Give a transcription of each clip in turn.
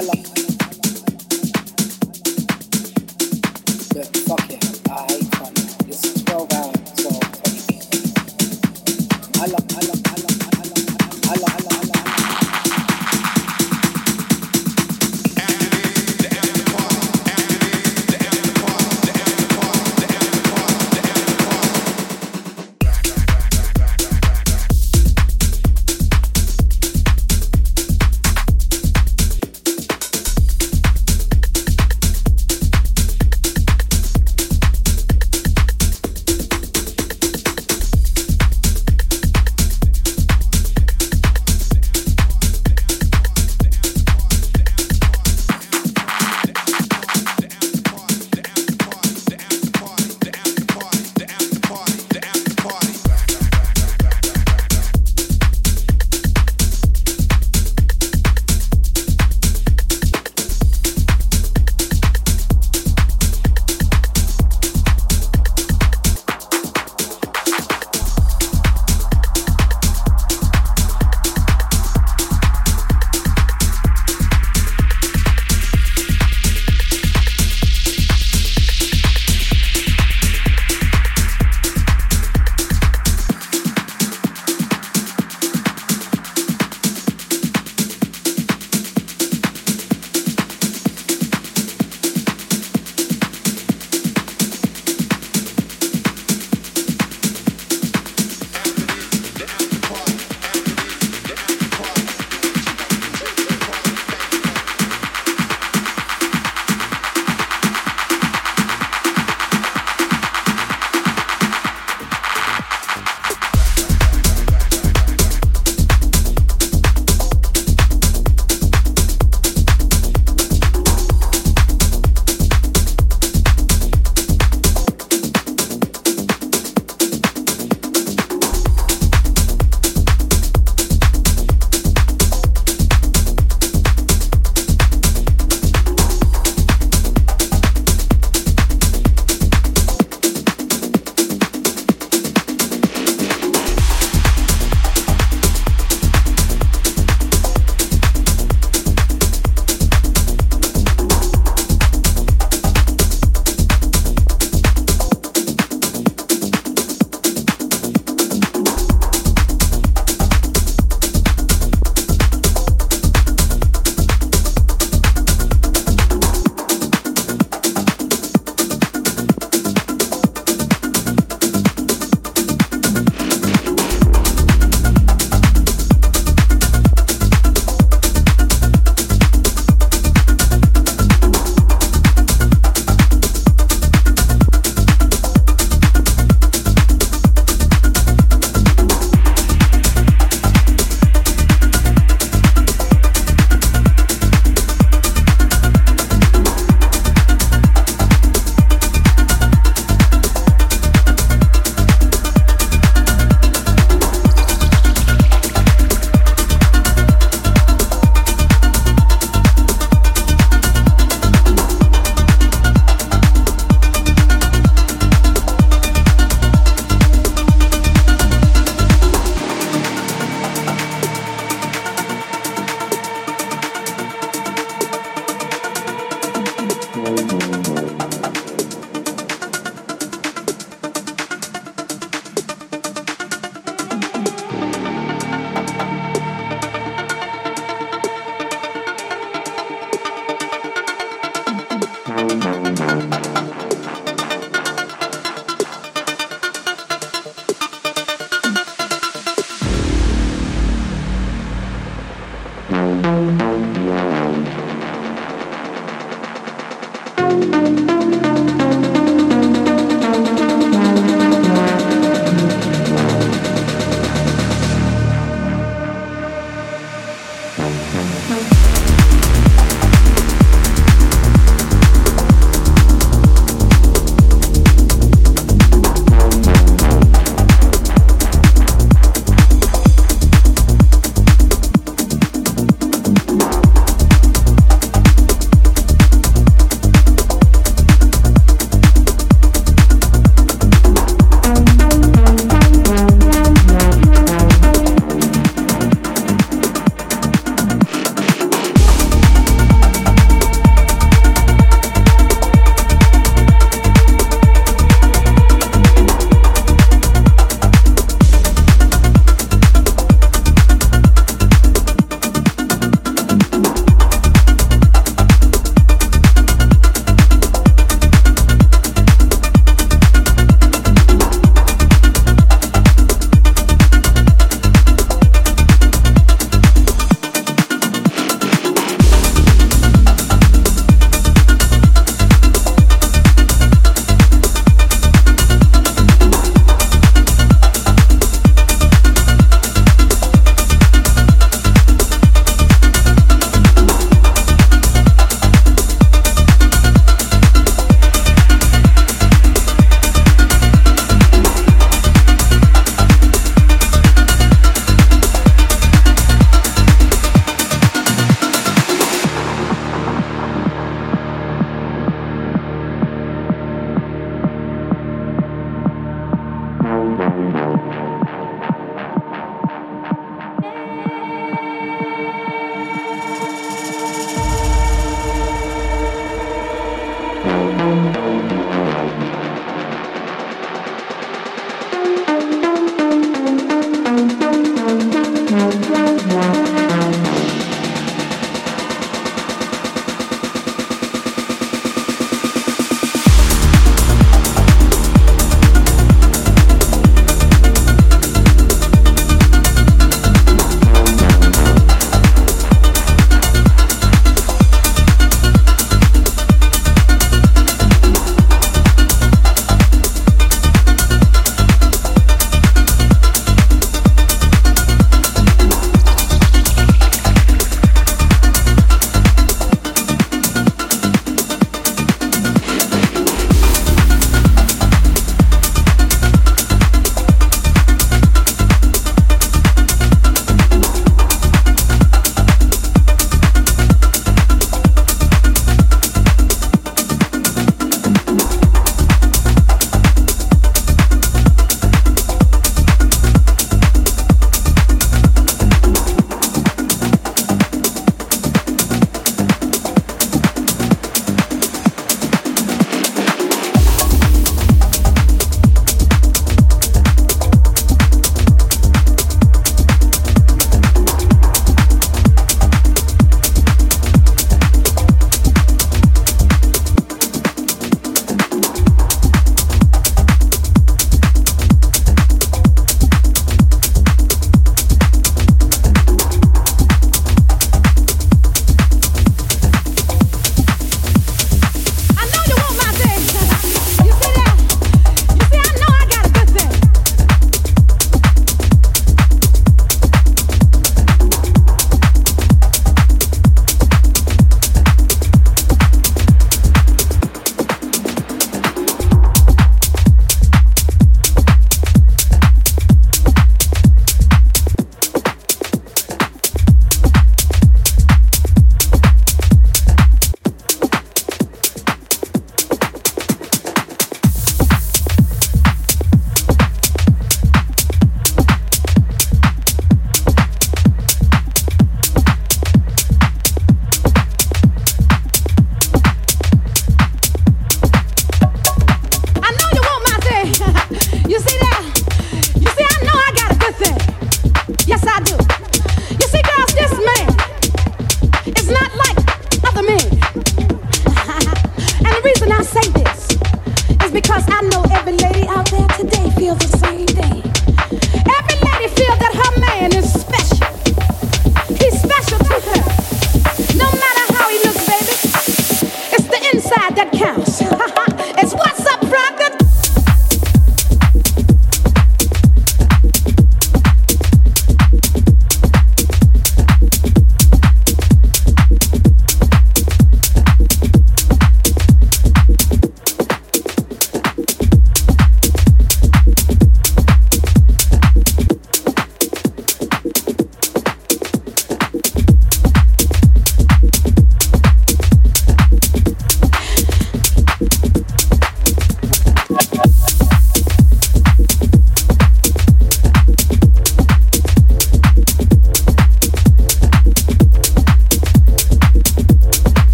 I love you.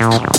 out.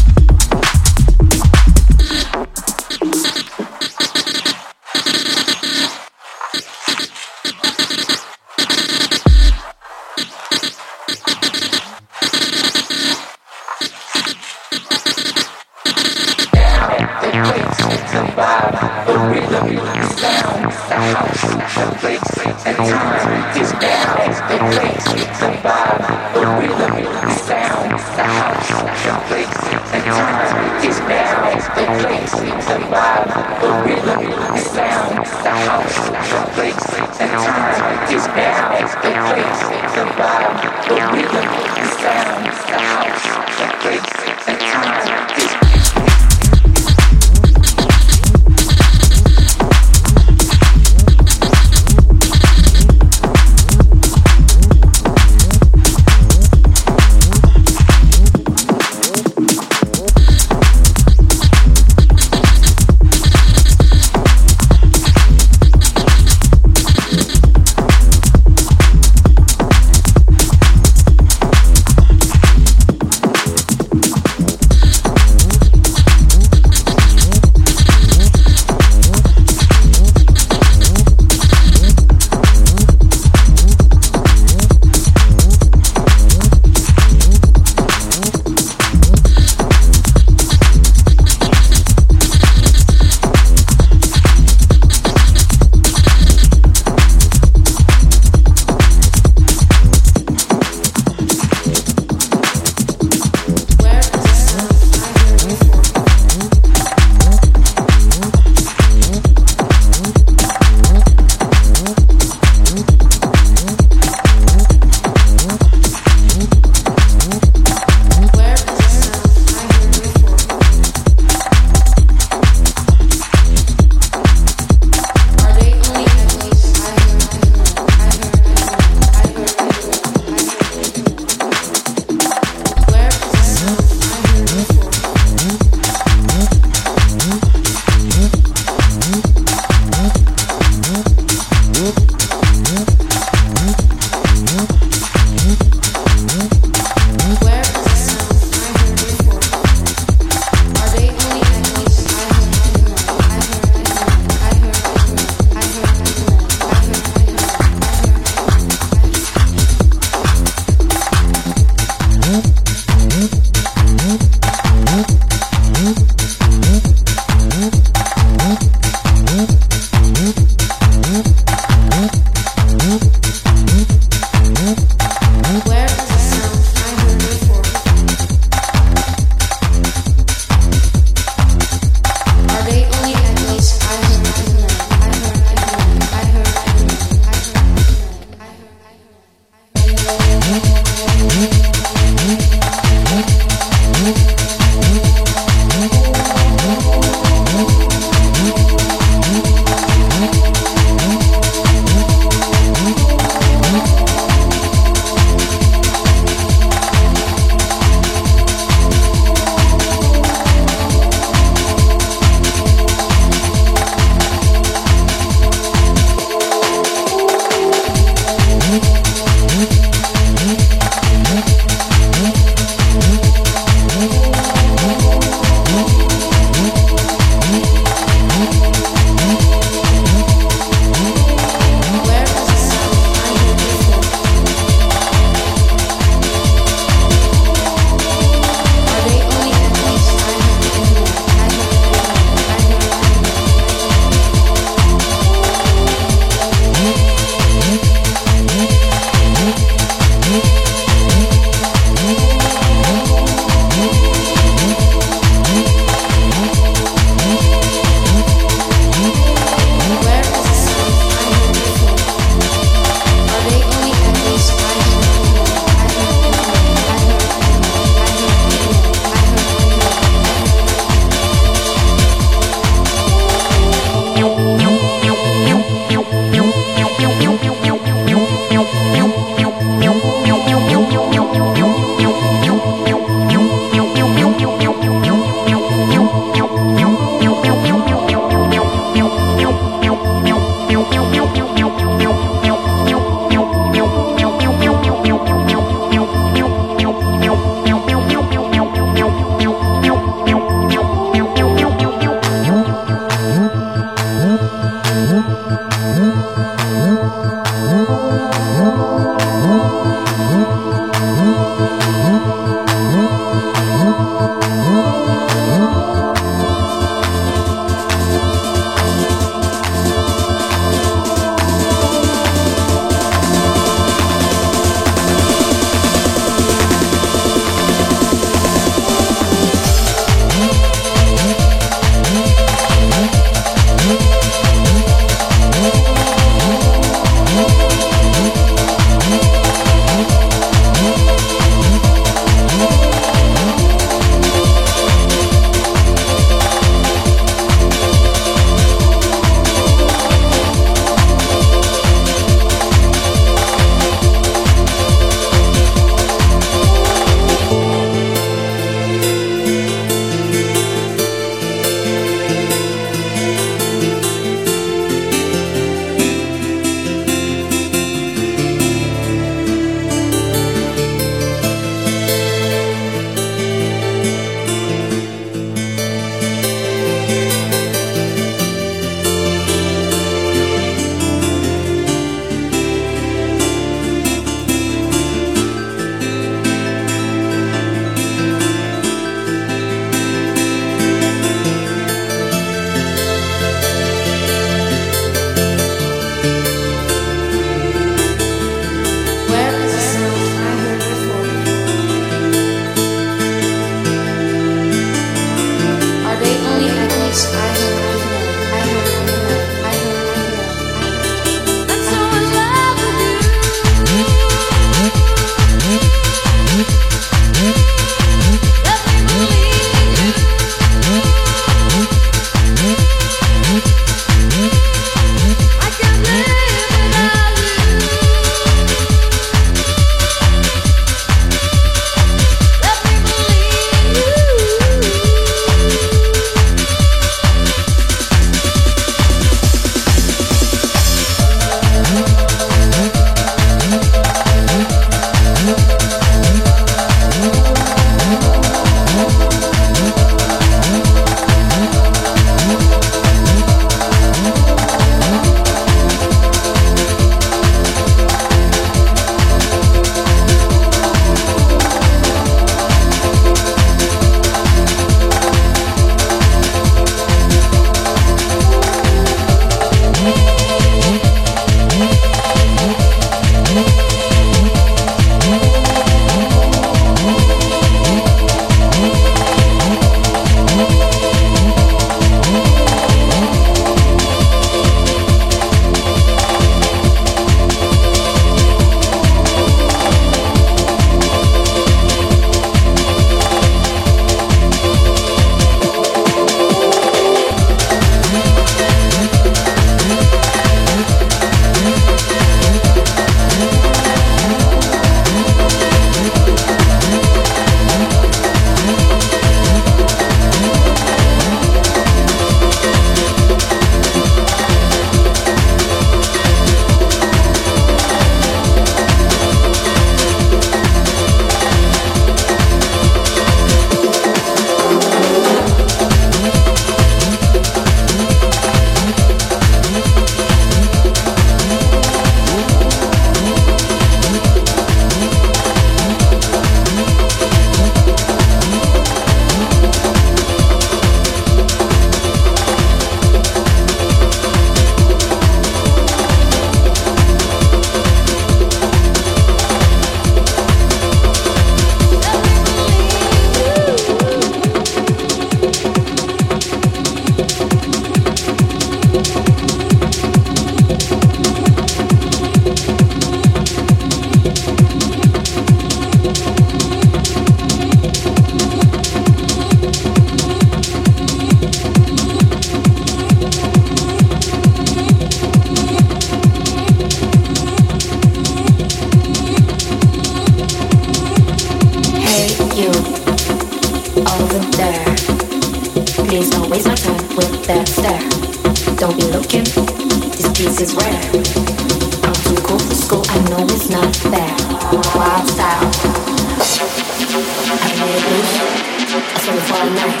passion for a night.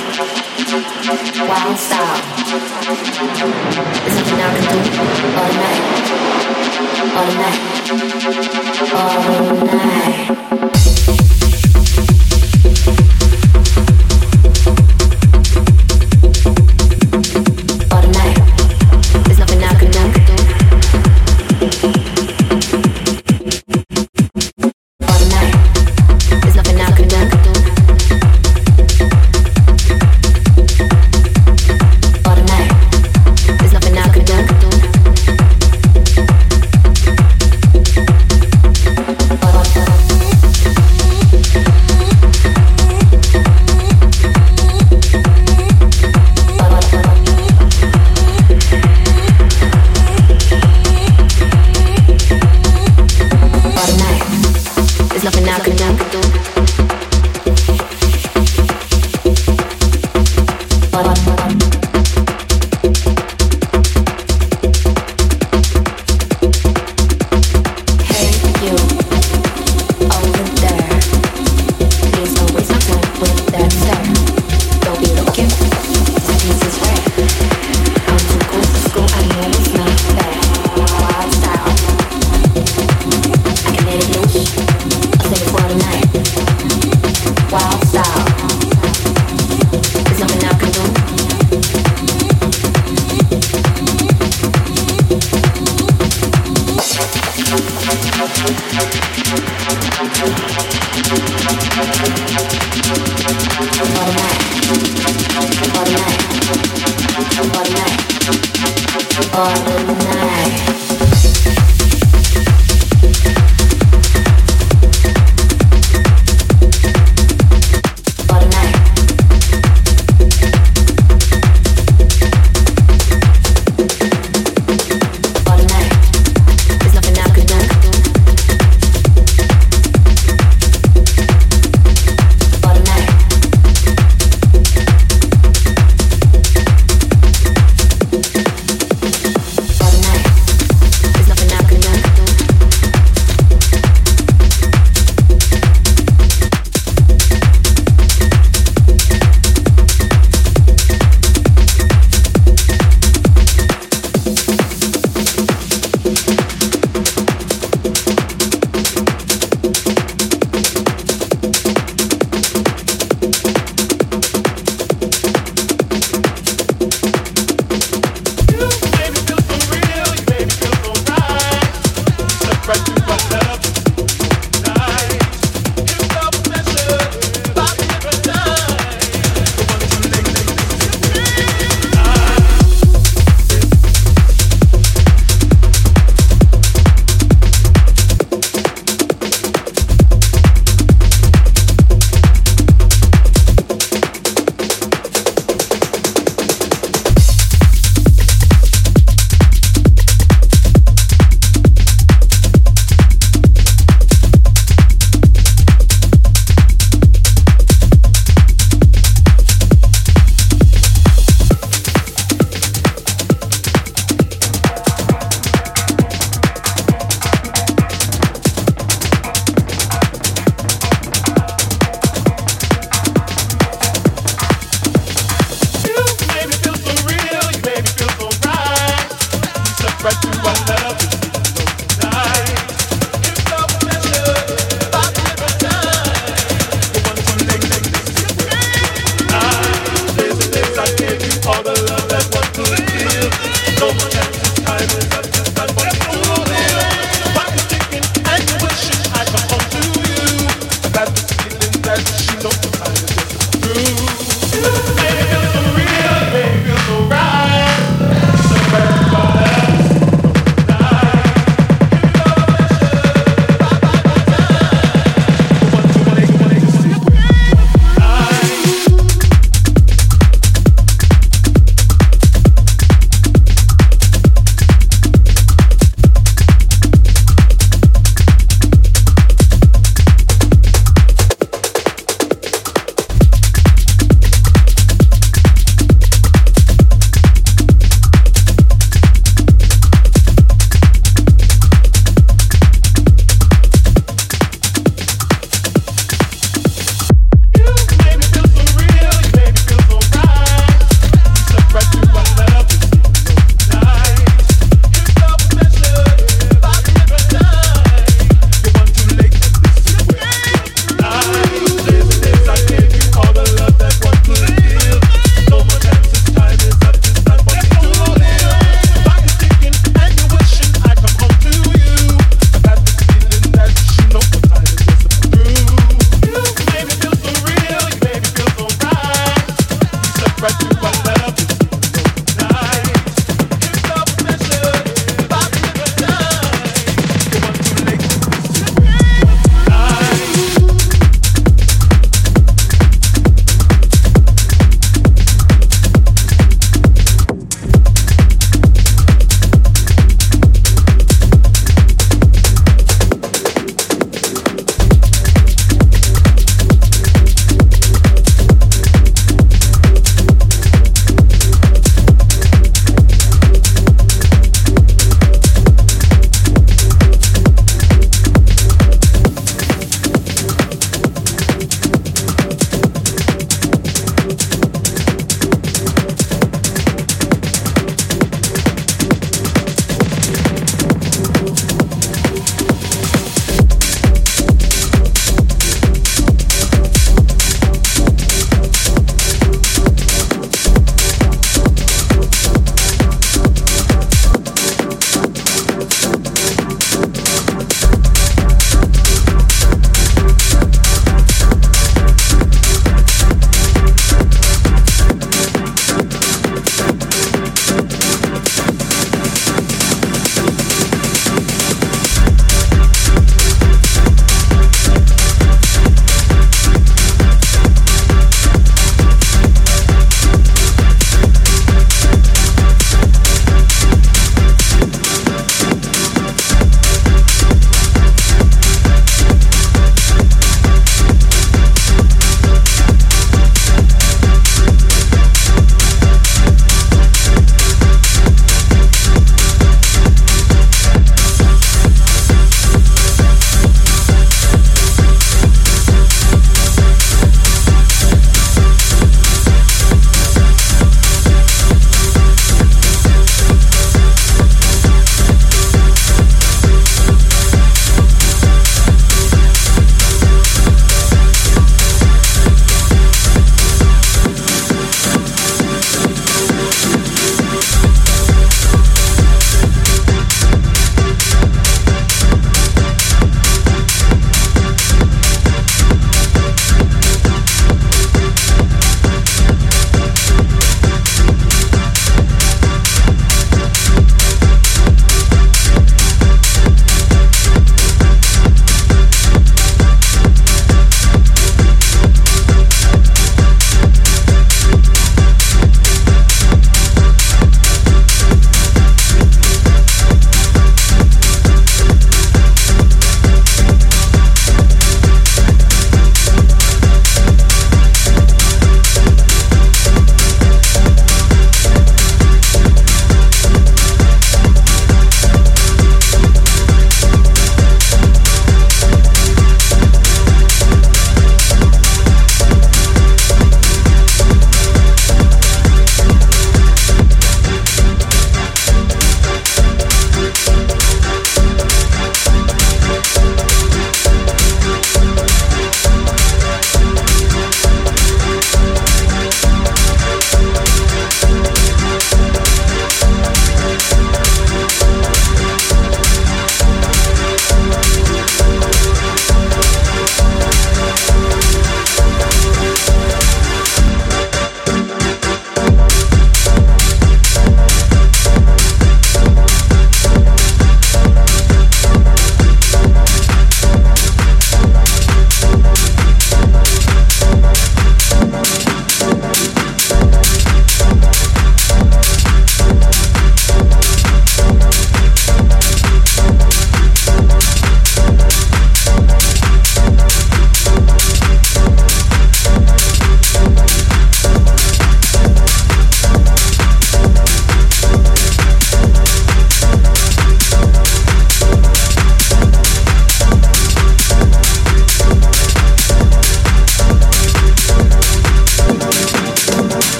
Wild style. There's nothing I can do all night. All night. All night.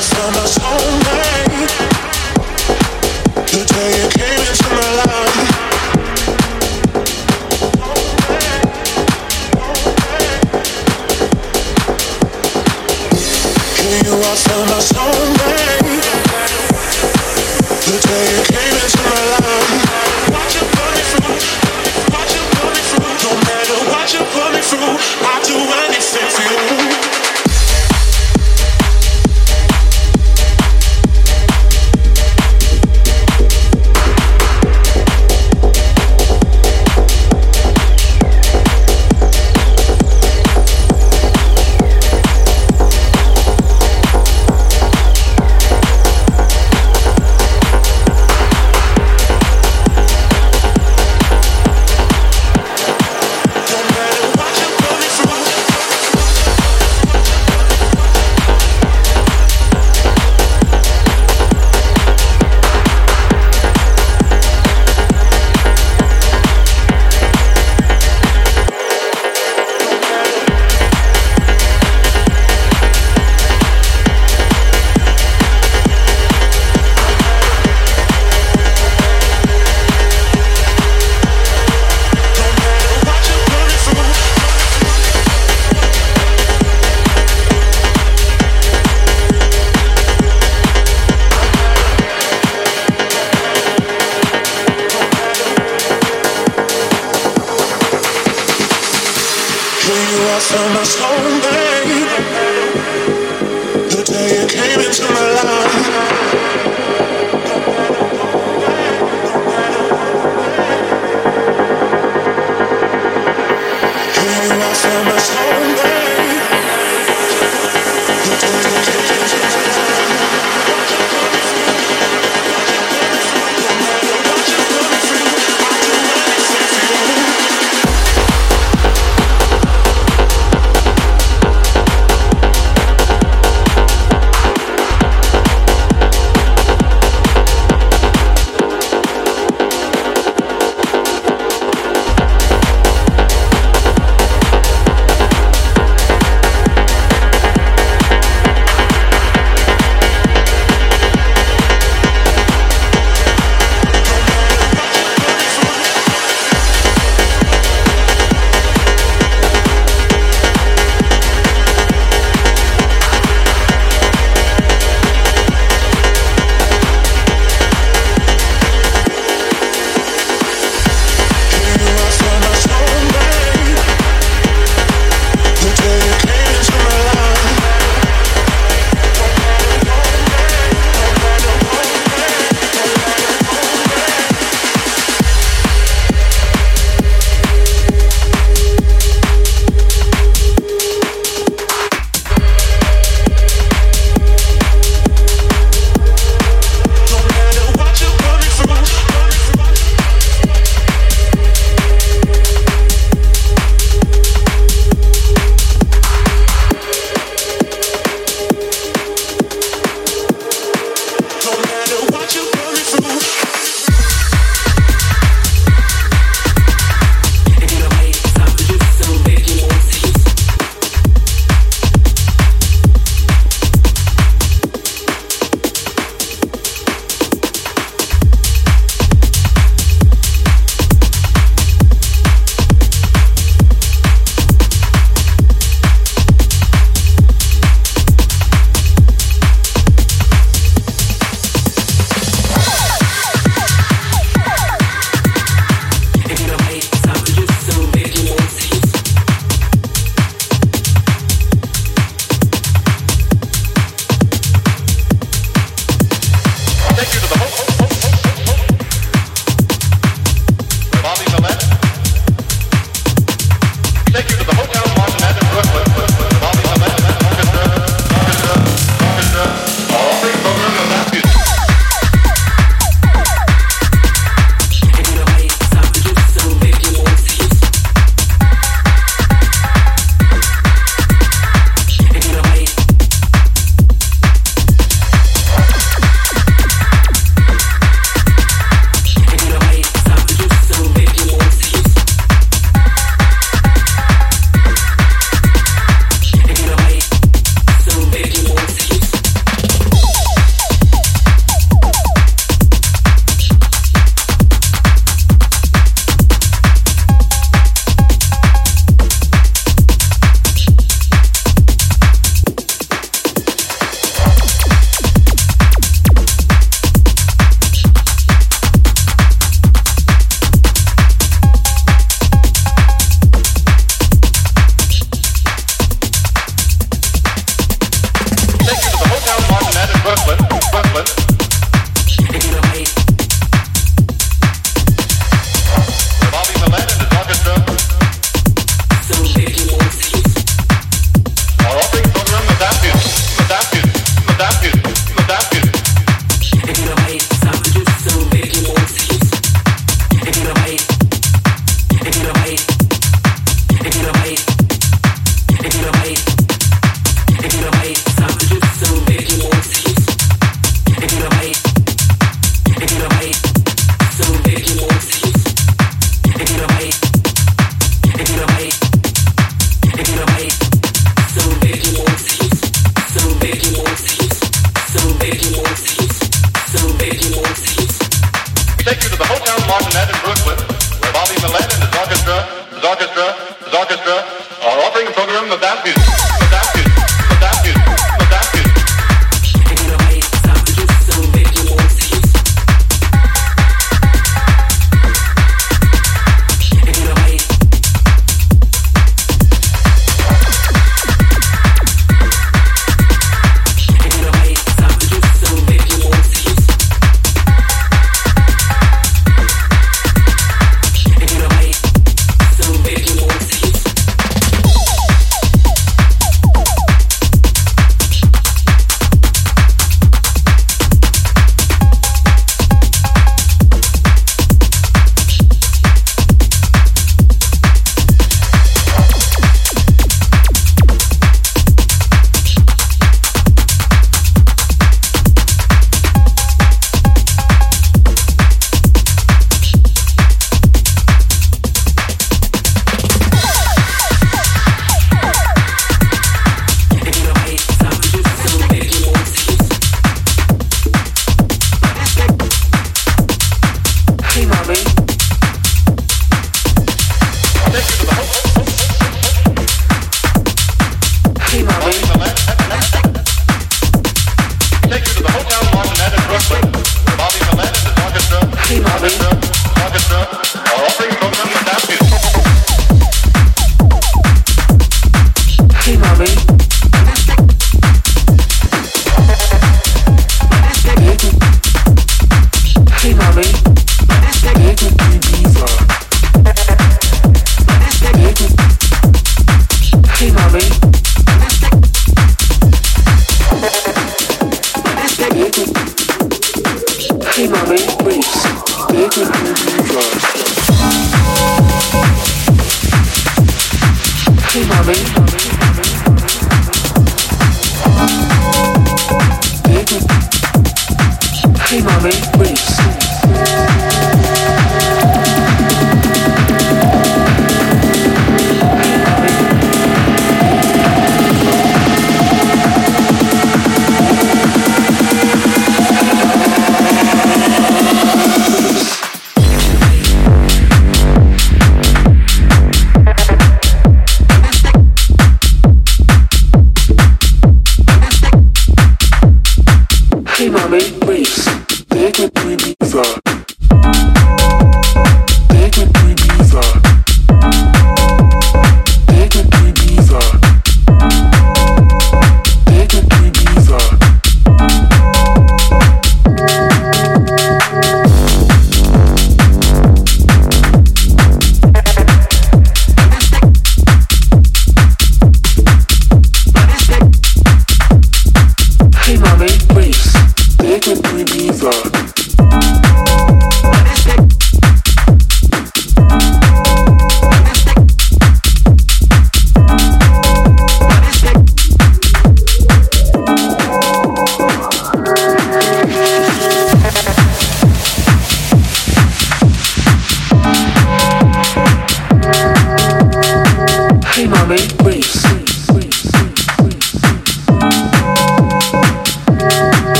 I found a soulmate. The day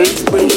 break, break.